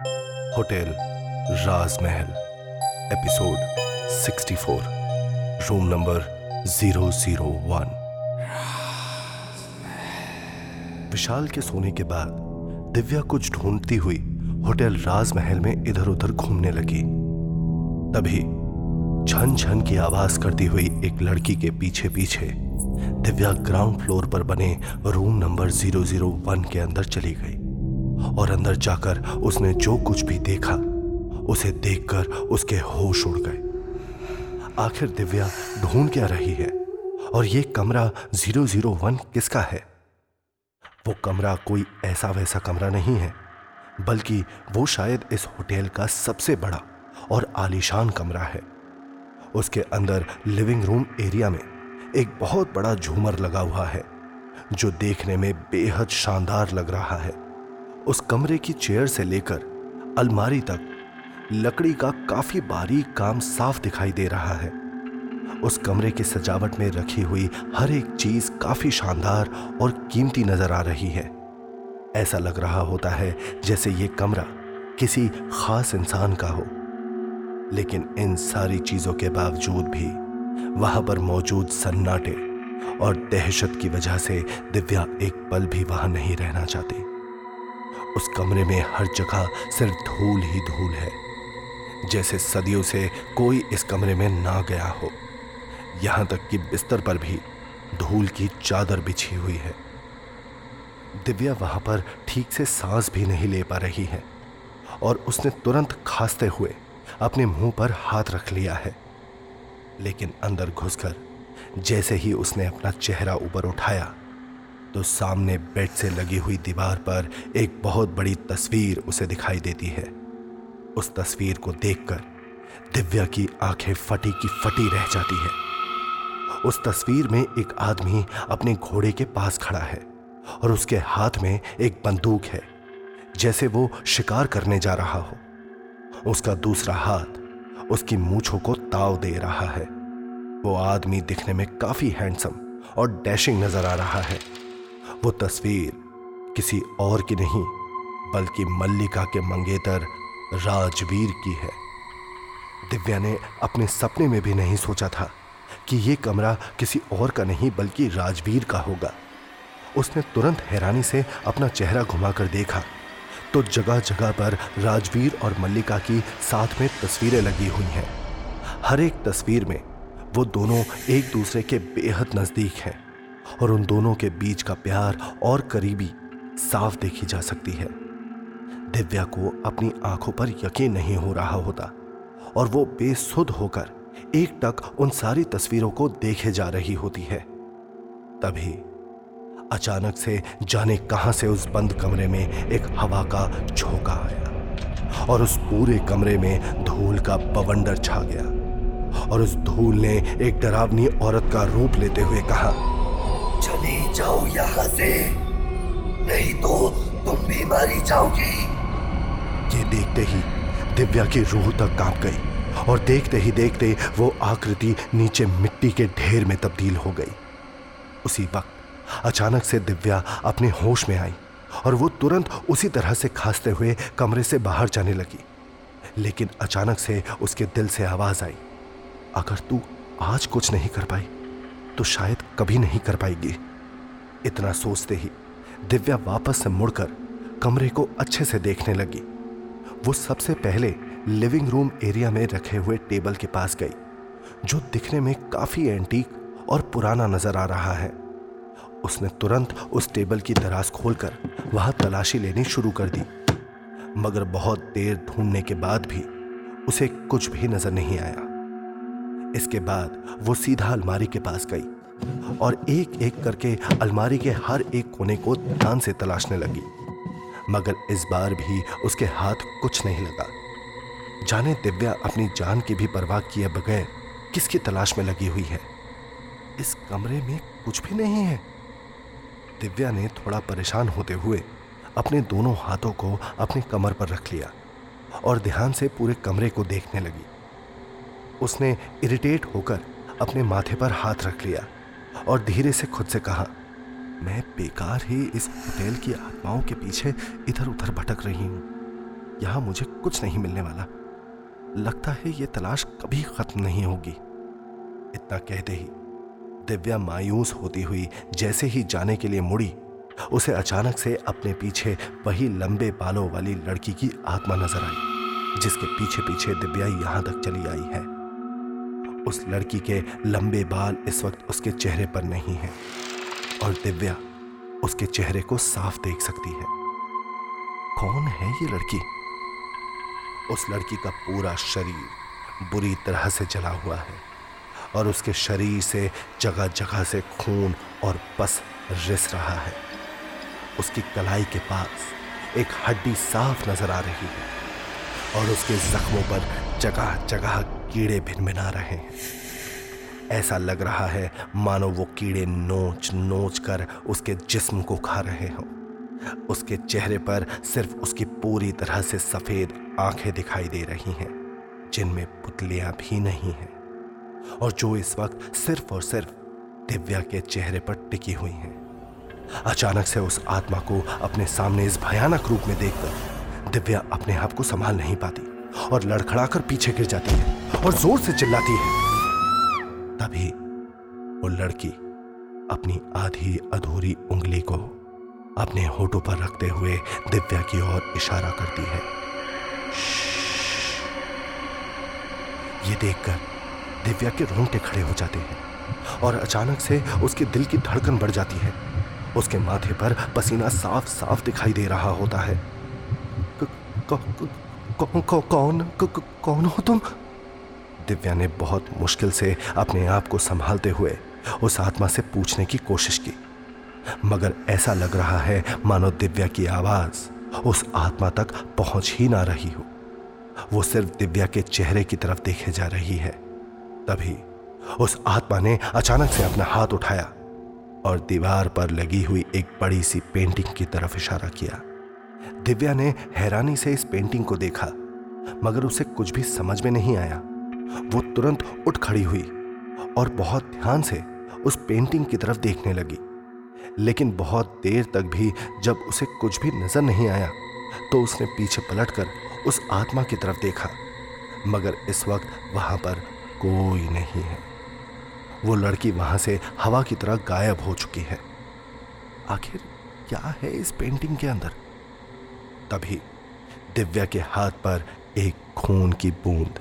Hotel राजमहल, episode 64 room number 001 विशाल के सोने के बाद दिव्या कुछ ढूंढती हुई होटल राजमहल में इधर उधर घूमने लगी। तभी छन छन की आवाज़ करती हुई एक लड़की के पीछे पीछे दिव्या ग्राउंड फ्लोर पर बने रूम नंबर 001 के अंदर चली गई। और अंदर जाकर उसने जो कुछ भी देखा, उसे देखकर उसके होश उड़ गए। आखिर दिव्या ढूंढ क्या रही है? और ये कमरा 001 किसका है? वो कमरा कोई ऐसा वैसा कमरा नहीं है, बल्कि वो शायद इस होटल का सबसे बड़ा और आलीशान कमरा है। उसके अंदर लिविंग रूम एरिया में एक बहुत बड़ा झूमर लगा हुआ है, जो देखने में बेहद शानदार लग रहा है। उस कमरे की चेयर से लेकर अलमारी तक लकड़ी का काफ़ी बारीक काम साफ़ दिखाई दे रहा है। उस कमरे की सजावट में रखी हुई हर एक चीज़ काफ़ी शानदार और कीमती नज़र आ रही है। ऐसा लग रहा होता है जैसे ये कमरा किसी खास इंसान का हो। लेकिन इन सारी चीज़ों के बावजूद भी वहाँ पर मौजूद सन्नाटे और दहशत की वजह से दिव्या एक पल भी वहाँ नहीं रहना चाहती। उस कमरे में हर जगह सिर्फ़ धूल ही धूल है। जैसे सदियों से कोई इस कमरे में ना गया हो। यहाँ तक कि बिस्तर पर भी धूल की चादर बिछी हुई है। दिव्या वहाँ पर ठीक से सांस भी नहीं ले पा रही है और उसने तुरंत खांसते हुए अपने मुँह पर हाथ रख लिया है। लेकिन अंदर घुसकर जैसे ही उसने अपना चेहरा ऊपर उठाया तो सामने बेड से लगी हुई दीवार पर एक बहुत बड़ी तस्वीर उसे दिखाई देती है। उस तस्वीर को देखकर दिव्या की आँखें फटी की फटी रह जाती है। उस तस्वीर में एक आदमी अपने घोड़े के पास खड़ा है और उसके हाथ में एक बंदूक है, जैसे वो शिकार करने जा रहा हो। उसका दूसरा हाथ उसकी मूछों को ताव दे रहा है। वो आदमी दिखने में काफ़ी हैंडसम और डैशिंग नज़र आ रहा है। वो तस्वीर किसी और की नहीं, बल्कि मल्लिका के मंगेतर राजवीर की है। दिव्या ने अपने सपने में भी नहीं सोचा था कि यह कमरा किसी और का नहीं, बल्कि राजवीर का होगा। उसने तुरंत हैरानी से अपना चेहरा घुमाकर देखा तो जगह जगह पर राजवीर और मल्लिका की साथ में तस्वीरें लगी हुई हैं। हर एक तस्वीर में वो दोनों एक दूसरे के बेहद नज़दीक हैं। और उन दोनों के बीच का प्यार और करीबी साफ़ देखी जा सकती है। दिव्या को अपनी आँखों पर यकीन नहीं हो रहा होता और वो बेसुध होकर एक टक उन सारी तस्वीरों को देखे जा रही होती है। तभी अचानक से जाने कहाँ से उस बंद कमरे में एक हवा का झोंका आया और उस पूरे कमरे में धूल का बवंडर छा गया और उस धूल ने एक डरावनी औरत का रूप लेते हुए कहा चली जाओ यहाँ से। नहीं तो तुम भी मारी जाओगी। ये देखते ही दिव्या की रूह तक काँप गई और देखते ही देखते वो आकृति नीचे मिट्टी के ढेर में तब्दील हो गई। उसी वक्त अचानक से दिव्या अपने होश में आई और वो तुरंत उसी तरह से खांसते हुए कमरे से बाहर जाने लगी। लेकिन अचानक से उसके दिल से आवाज़ आई, अगर तू आज कुछ नहीं कर पाई तो शायद कभी नहीं कर पाएगी। इतना सोचते ही दिव्या वापस से मुड़कर कमरे को अच्छे से देखने लगी। वो सबसे पहले लिविंग रूम एरिया में रखे हुए टेबल के पास गई, जो दिखने में काफ़ी एंटीक और पुराना नज़र आ रहा है। उसने तुरंत उस टेबल की दराज खोलकर वहाँ तलाशी लेनी शुरू कर दी। मगर बहुत देर ढूँढने के बाद भी उसे कुछ भी नज़र नहीं आया। इसके बाद वो सीधा अलमारी के पास गई और एक एक करके अलमारी के हर एक कोने को ध्यान से तलाशने लगी। मगर इस बार भी उसके हाथ कुछ नहीं लगा। जाने दिव्या अपनी जान की भी परवाह किए बगैर किसकी तलाश में लगी हुई है? इस कमरे में कुछ भी नहीं है। दिव्या ने थोड़ा परेशान होते हुए अपने दोनों हाथों को अपने कमर पर रख लिया और ध्यान से पूरे कमरे को देखने लगी। उसने इरिटेट होकर अपने माथे पर हाथ रख लिया और धीरे से खुद से कहा, मैं बेकार ही इस होटल की आत्माओं के पीछे इधर उधर भटक रही हूँ। यहाँ मुझे कुछ नहीं मिलने वाला। लगता है ये तलाश कभी खत्म नहीं होगी। इतना कहते ही दिव्या मायूस होती हुई जैसे ही जाने के लिए मुड़ी, उसे अचानक से अपने पीछे वही लंबे बालों वाली लड़की की आत्मा नज़र आई, जिसके पीछे पीछे दिव्या यहाँ तक चली आई है। उस लड़की के लंबे बाल इस वक्त उसके चेहरे पर नहीं है। और दिव्या उसके चेहरे को साफ़ देख सकती है। कौन है ये लड़की? उस लड़की का पूरा शरीर बुरी तरह से जला हुआ है और उसके शरीर से जगह जगह से खून और पस रिस रहा है। उसकी कलाई के पास एक हड्डी साफ़ नज़र आ रही है और उसके जख्मों पर जगह जगह कीड़े भिनभिना रहे हैं। ऐसा लग रहा है, मानो वो कीड़े नोच नोच कर उसके जिस्म को खा रहे हों। उसके चेहरे पर सिर्फ़ उसकी पूरी तरह से सफ़ेद आँखें दिखाई दे रही हैं, जिनमें पुतलियाँ भी नहीं हैं। और जो इस वक्त सिर्फ़ और सिर्फ़ दिव्या के चेहरे पर टिकी हुई हैं, अचानक से उस आत्मा को अपने सामने इस भयानक रूप में देखकर दिव्या अपने आप हाँ को संभाल नहीं पाती। और लड़खड़ाकर पीछे गिर जाती है और ज़ोर से चिल्लाती है। तभी वो लड़की अपनी आधी अधूरी उंगली को अपने होठों पर रखते हुए दिव्या की ओर इशारा करती है। ये देखकर दिव्या के रोंगटे खड़े हो जाते हैं और अचानक से उसके दिल की धड़कन बढ़ जाती है। उसके माथे पर पसीना साफ़ साफ़ दिखाई दे रहा होता है। कौन कौन कौन हो तुम? दिव्या ने बहुत मुश्किल से अपने आप को संभालते हुए उस आत्मा से पूछने की कोशिश की। मगर ऐसा लग रहा है मानो दिव्या की आवाज़ उस आत्मा तक पहुँच ही ना रही हो। वो सिर्फ़ दिव्या के चेहरे की तरफ़ देखे जा रही है। तभी उस आत्मा ने अचानक से अपना हाथ उठाया और दीवार पर लगी हुई एक बड़ी सी पेंटिंग की तरफ़ इशारा किया। दिव्या ने हैरानी से इस पेंटिंग को देखा, मगर उसे कुछ भी समझ में नहीं आया। वो तुरंत उठ खड़ी हुई और बहुत ध्यान से उस पेंटिंग की तरफ़ देखने लगी। लेकिन बहुत देर तक भी जब उसे कुछ भी नज़र नहीं आया तो उसने पीछे पलटकर उस आत्मा की तरफ़ देखा, मगर इस वक्त वहाँ पर कोई नहीं है। वो लड़की वहाँ से हवा की तरह गायब हो चुकी है। आखिर क्या है इस पेंटिंग के अंदर? तभी दिव्या के हाथ पर एक खून की बूंद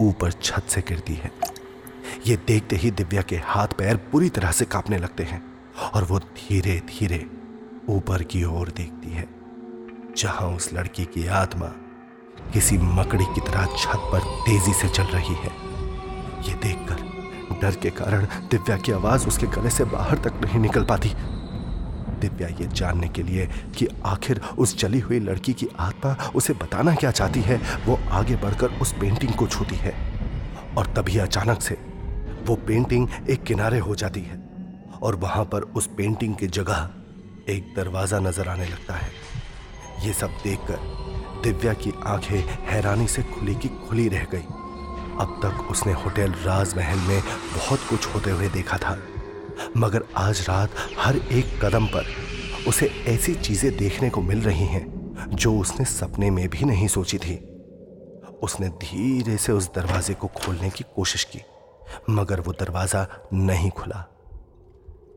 ऊपर छत से गिरती है। ये देखते ही दिव्या के हाथ पैर पूरी तरह से कांपने लगते हैं और वो धीरे धीरे ऊपर की ओर देखती है, जहाँ उस लड़की की आत्मा किसी मकड़ी की तरह छत पर तेज़ी से चल रही है। ये देखकर डर के कारण दिव्या की आवाज़ उसके गले से बाहर तक नहीं निकल पाती। दिव्या ये जानने के लिए कि आखिर उस चली हुई लड़की की आत्मा उसे बताना क्या चाहती है, वो आगे बढ़कर उस पेंटिंग को छूती है। और तभी अचानक से वो पेंटिंग एक किनारे हो जाती है और वहाँ पर उस पेंटिंग की जगह एक दरवाज़ा नज़र आने लगता है। ये सब देखकर दिव्या की आँखें हैरानी से खुली की खुली रह गई। अब तक उसने होटल राजमहल में बहुत कुछ होते हुए देखा था। मगर आज रात हर एक कदम पर उसे ऐसी चीज़ें देखने को मिल रही हैं जो उसने सपने में भी नहीं सोची थी। उसने धीरे से उस दरवाजे को खोलने की कोशिश की, मगर वो दरवाज़ा नहीं खुला।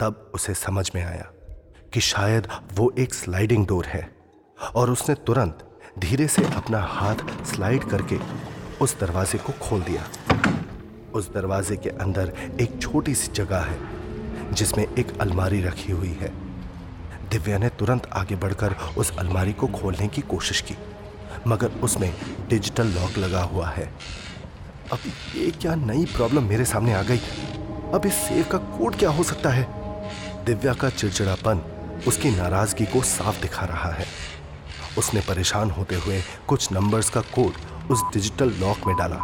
तब उसे समझ में आया कि शायद वो एक स्लाइडिंग डोर है और उसने तुरंत धीरे से अपना हाथ स्लाइड करके उस दरवाजे को खोल दिया। उस दरवाजे के अंदर एक छोटी सी जगह है जिसमें एक अलमारी रखी हुई है। दिव्या ने तुरंत आगे बढ़कर उस अलमारी को खोलने की कोशिश की, मगर उसमें डिजिटल लॉक लगा हुआ है। अब ये क्या नई प्रॉब्लम मेरे सामने आ गई? अब इस सेफ़ का कोड क्या हो सकता है? दिव्या का चिड़चिड़ापन उसकी नाराज़गी को साफ़ दिखा रहा है। उसने परेशान होते हुए कुछ नंबर्स का कोड उस डिजिटल लॉक में डाला,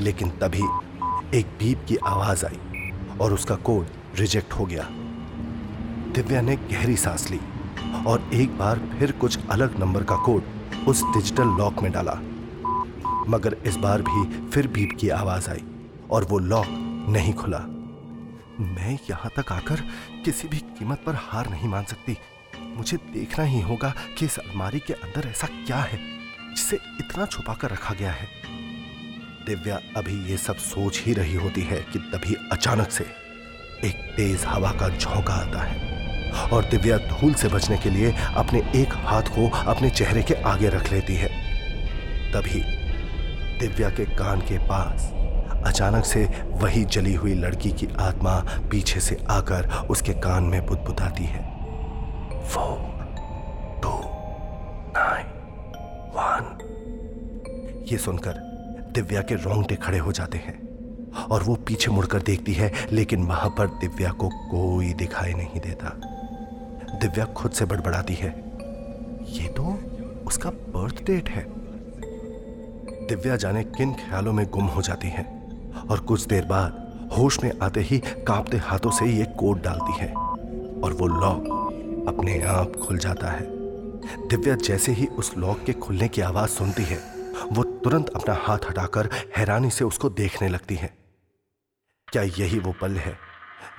लेकिन तभी एक बीप की आवाज़ आई और उसका कोड रिजेक्ट हो गया। दिव्या ने गहरी सांस ली और एक बार फिर कुछ अलग नंबर का कोड उस डिजिटल लॉक में डाला। मगर इस बार भी फिर बीप की आवाज़ आई और वो लॉक नहीं खुला। मैं यहाँ तक आकर किसी भी कीमत पर हार नहीं मान सकती। मुझे देखना ही होगा कि इस अलमारी के अंदर ऐसा क्या है, जिसे इतना छुपा कर रखा गया है। दिव्या, अभी ये सब सोच ही रही होती है कि तभी अचानक से एक तेज हवा का झोंका आता है और दिव्या धूल से बचने के लिए अपने एक हाथ को अपने चेहरे के आगे रख लेती है। तभी दिव्या के कान के पास अचानक से वही जली हुई लड़की की आत्मा पीछे से आकर उसके कान में बुदबुदाती है। Four two, nine, one. ये सुनकर दिव्या के रोंगटे खड़े हो जाते हैं। और वो पीछे मुड़कर देखती है, लेकिन वहाँ पर दिव्या को कोई दिखाई नहीं देता। दिव्या खुद से बड़बड़ाती है। ये तो उसका बर्थ डेट है। दिव्या जाने किन ख्यालों में गुम हो जाती है और कुछ देर बाद होश में आते ही कांपते हाथों से ये कोट डालती है और वो लॉक अपने आप खुल जाता है। दिव्या जैसे ही उस लॉक के खुलने की आवाज़ सुनती है, वो तुरंत अपना हाथ हटाकर हैरानी से उसको देखने लगती है। क्या यही वो पल है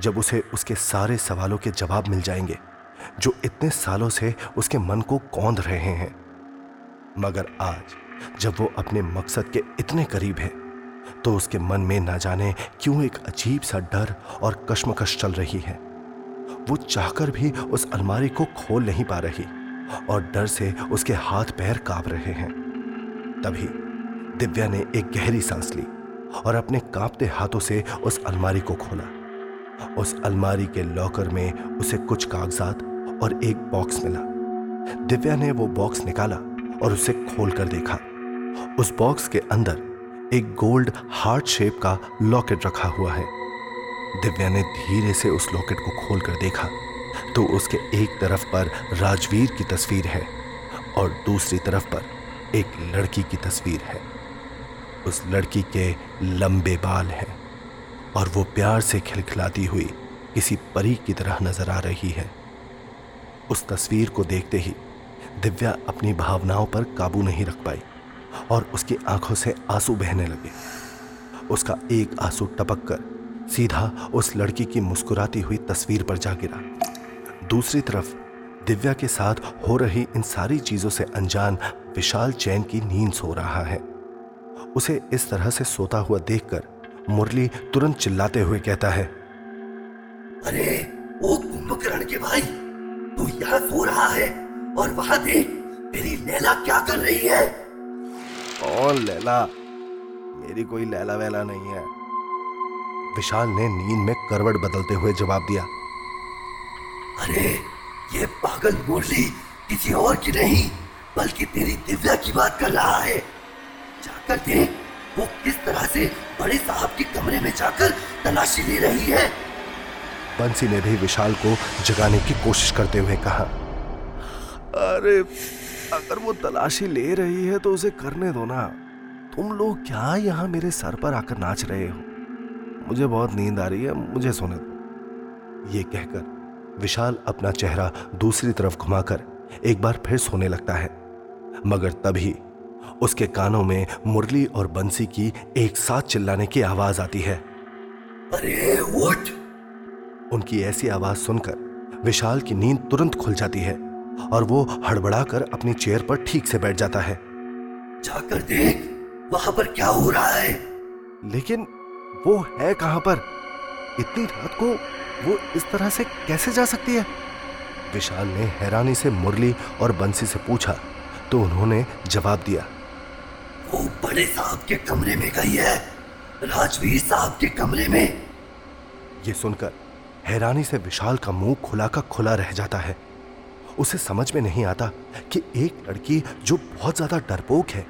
जब उसे उसके सारे सवालों के जवाब मिल जाएँगे, जो इतने सालों से उसके मन को कौंध रहे हैं? मगर आज, जब वो अपने मकसद के इतने करीब है तो उसके मन में ना जाने क्यों एक अजीब सा डर और कश्मकश चल रही है। वो चाहकर भी उस अलमारी को खोल नहीं पा रही और डर से उसके हाथ पैर काँप रहे हैं। तभी दिव्या ने एक गहरी सांस ली। और अपने कांपते हाथों से उस अलमारी को खोला। उस अलमारी के लॉकर में उसे कुछ कागजात और एक बॉक्स मिला। दिव्या ने वो बॉक्स निकाला और उसे खोल कर देखा। उस बॉक्स के अंदर एक गोल्ड हार्ट शेप का लॉकेट रखा हुआ है। दिव्या ने धीरे से उस लॉकेट को खोलकर देखा तो उसके एक तरफ़ पर राजवीर की तस्वीर है और दूसरी तरफ़ पर एक लड़की की तस्वीर है। उस लड़की के लंबे बाल हैं और वो प्यार से खिलखिलाती हुई किसी परी की तरह नज़र आ रही है। उस तस्वीर को देखते ही दिव्या अपनी भावनाओं पर काबू नहीं रख पाई और उसकी आँखों से आँसू बहने लगे। उसका एक आँसू टपक कर सीधा उस लड़की की मुस्कुराती हुई तस्वीर पर जा गिरा। दूसरी तरफ़ दिव्या के साथ हो रही इन सारी चीज़ों से अनजान विशाल चैन की नींद सो रहा है। उसे इस तरह से सोता हुआ देखकर मुरली तुरंत चिल्लाते हुए कहता है अरे ओ कुंभकर्ण के भाई तू यहाँ सो रहा है और वहाँ देख तेरी लैला क्या कर रही है? कौन लैला? मेरी कोई लैला वैला नहीं है। विशाल ने नींद में करवट बदलते हुए जवाब दिया अरे ये पागल मुरली किसी और की नहीं बल्कि तेरी दिव्या की बात कर रहा है। जाकर देख वो किस तरह से बड़े साहब के कमरे में जाकर तलाशी ले रही है। बंसी ने भी विशाल को जगाने की कोशिश करते हुए कहा। अरे अगर वो तलाशी ले रही है तो उसे करने दो ना। तुम लोग क्या यहाँ मेरे सर पर आकर नाच रहे हो? मुझे बहुत नींद आ रही है मुझे सोने दो। ये कहकर विशाल अपना चेहरा दूसरी तरफ़ घुमाकर एक बार फिर सोने लगता है। मगर तभी उसके कानों में मुरली और बंसी की एक साथ चिल्लाने की आवाज़ आती है। अरे उठ उनकी ऐसी आवाज़ सुनकर विशाल की नींद तुरंत खुल जाती है और वो हड़बड़ाकर अपनी चेयर पर ठीक से बैठ जाता है। जाकर देख वहाँ पर क्या हो रहा है। लेकिन वो है कहाँ पर? इतनी रात को वो इस तरह से कैसे जा सकती है? विशाल ने हैरानी से मुरली और बंसी से पूछा तो उन्होंने जवाब दिया वो बड़े साहब के कमरे में गई है। राजवीर साहब के कमरे में। ये सुनकर हैरानी से विशाल का मुँह खुला का खुला रह जाता है। उसे समझ में नहीं आता कि एक लड़की जो बहुत ज़्यादा डरपोक है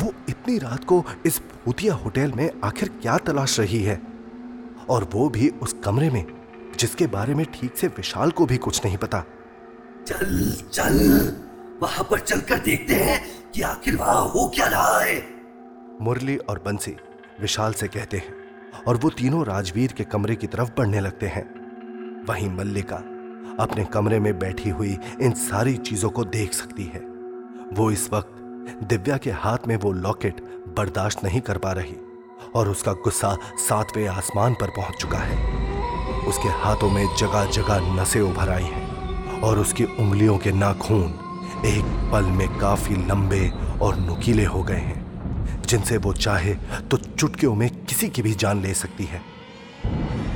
वो इतनी रात को इस भूतिया होटल में आखिर क्या तलाश रही है? और वो भी उस कमरे में जिसके बारे में ठीक से विशाल को भी कुछ नहीं पता। चल चल वहाँ पर चलकर देखते हैं। कि आखिर हो क्या रहा है? मुरली और बंसी विशाल से कहते हैं, और वो तीनों राजवीर के कमरे की तरफ़ बढ़ने लगते हैं। वहीं मल्लिका अपने कमरे में बैठी हुई इन सारी चीज़ों को देख सकती है। वो इस वक्त दिव्या के हाथ में वो लॉकेट बर्दाश्त नहीं कर पा रही, और उसका गुस्सा सातवें आसमान पर पहुँच चुका है। उसके हाथों में जगह जगह नसें उभर आई हैं, और उसकी उंगलियों के नाखून एक पल में काफ़ी लंबे और नुकीले हो गए हैं। जिनसे वो चाहे तो चुटकियों में किसी की भी जान ले सकती है।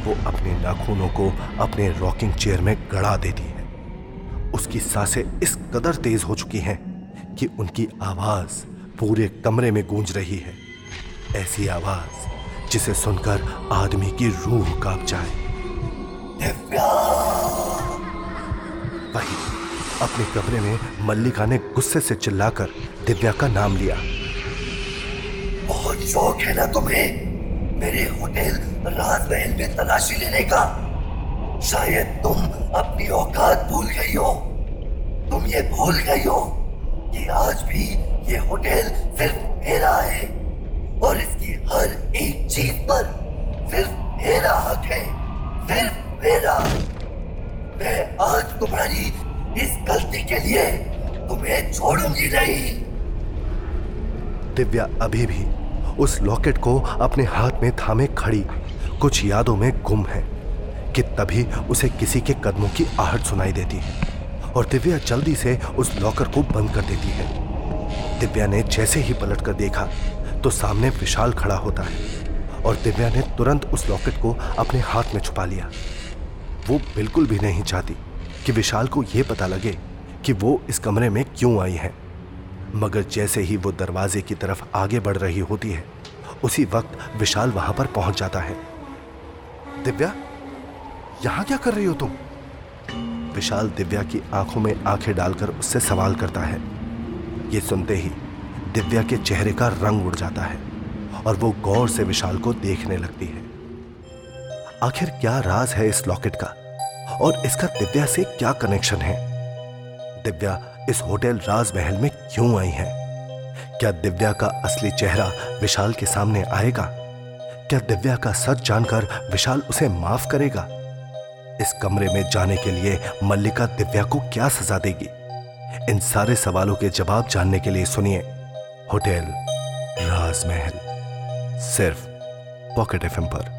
वो अपने नाखूनों को अपने रॉकिंग चेयर में गड़ा देती है। उसकी साँसें इस कदर तेज हो चुकी हैं कि उनकी आवाज़ पूरे कमरे में गूंज रही है। ऐसी आवाज़ जिसे सुनकर आदमी की रूह काँप जाए। वही अपने कमरे में मल्लिका ने गुस्से से चिल्लाकर दिव्या का नाम लिया। बहुत शौक है ना तुम्हें? मेरे होटल राजमहल में तलाशी लेने का। शायद तुम अपनी औकात भूल गई हो। तुम ये भूल गई हो कि आज भी ये होटल सिर्फ़ मेरा है और इसकी हर एक चीज़ पर के लिए तुम्हें छोड़ूँगी नहीं। दिव्या अभी भी उस लॉकेट को अपने हाथ में थामे खड़ी, कुछ यादों में गुम है, कि तभी उसे किसी के कदमों की आहट सुनाई देती है, और दिव्या जल्दी से उस लॉकर को बंद कर देती है। दिव्या ने जैसे ही पलट कर देखा तो सामने विशाल खड़ा होता है, और दिव्या ने तुरंत उस लॉकेट को अपने हाथ में छुपा लिया। वो बिल्कुल भी नहीं चाहती कि विशाल को यह पता लगे कि वो इस कमरे में क्यों आई है। मगर जैसे ही वो दरवाजे की तरफ़ आगे बढ़ रही होती है, उसी वक्त विशाल वहाँ पर पहुँच जाता है। दिव्या, यहाँ क्या कर रही हो तुम? विशाल दिव्या की आँखों में आँखें डालकर उससे सवाल करता है। ये सुनते ही दिव्या के चेहरे का रंग उड़ जाता है और वो गौर से विशाल को देखने लगती है। आखिर क्या राज है इस लॉकेट का? और इसका दिव्या से क्या कनेक्शन है? दिव्या इस होटल राजमहल में क्यों आई है? क्या दिव्या का असली चेहरा विशाल के सामने आएगा? क्या दिव्या का सच जानकर विशाल उसे माफ़ करेगा? इस कमरे में जाने के लिए मल्लिका दिव्या को क्या सजा देगी? इन सारे सवालों के जवाब जानने के लिए सुनिए होटल राजमहल, सिर्फ़ पॉकेट एफएम पर।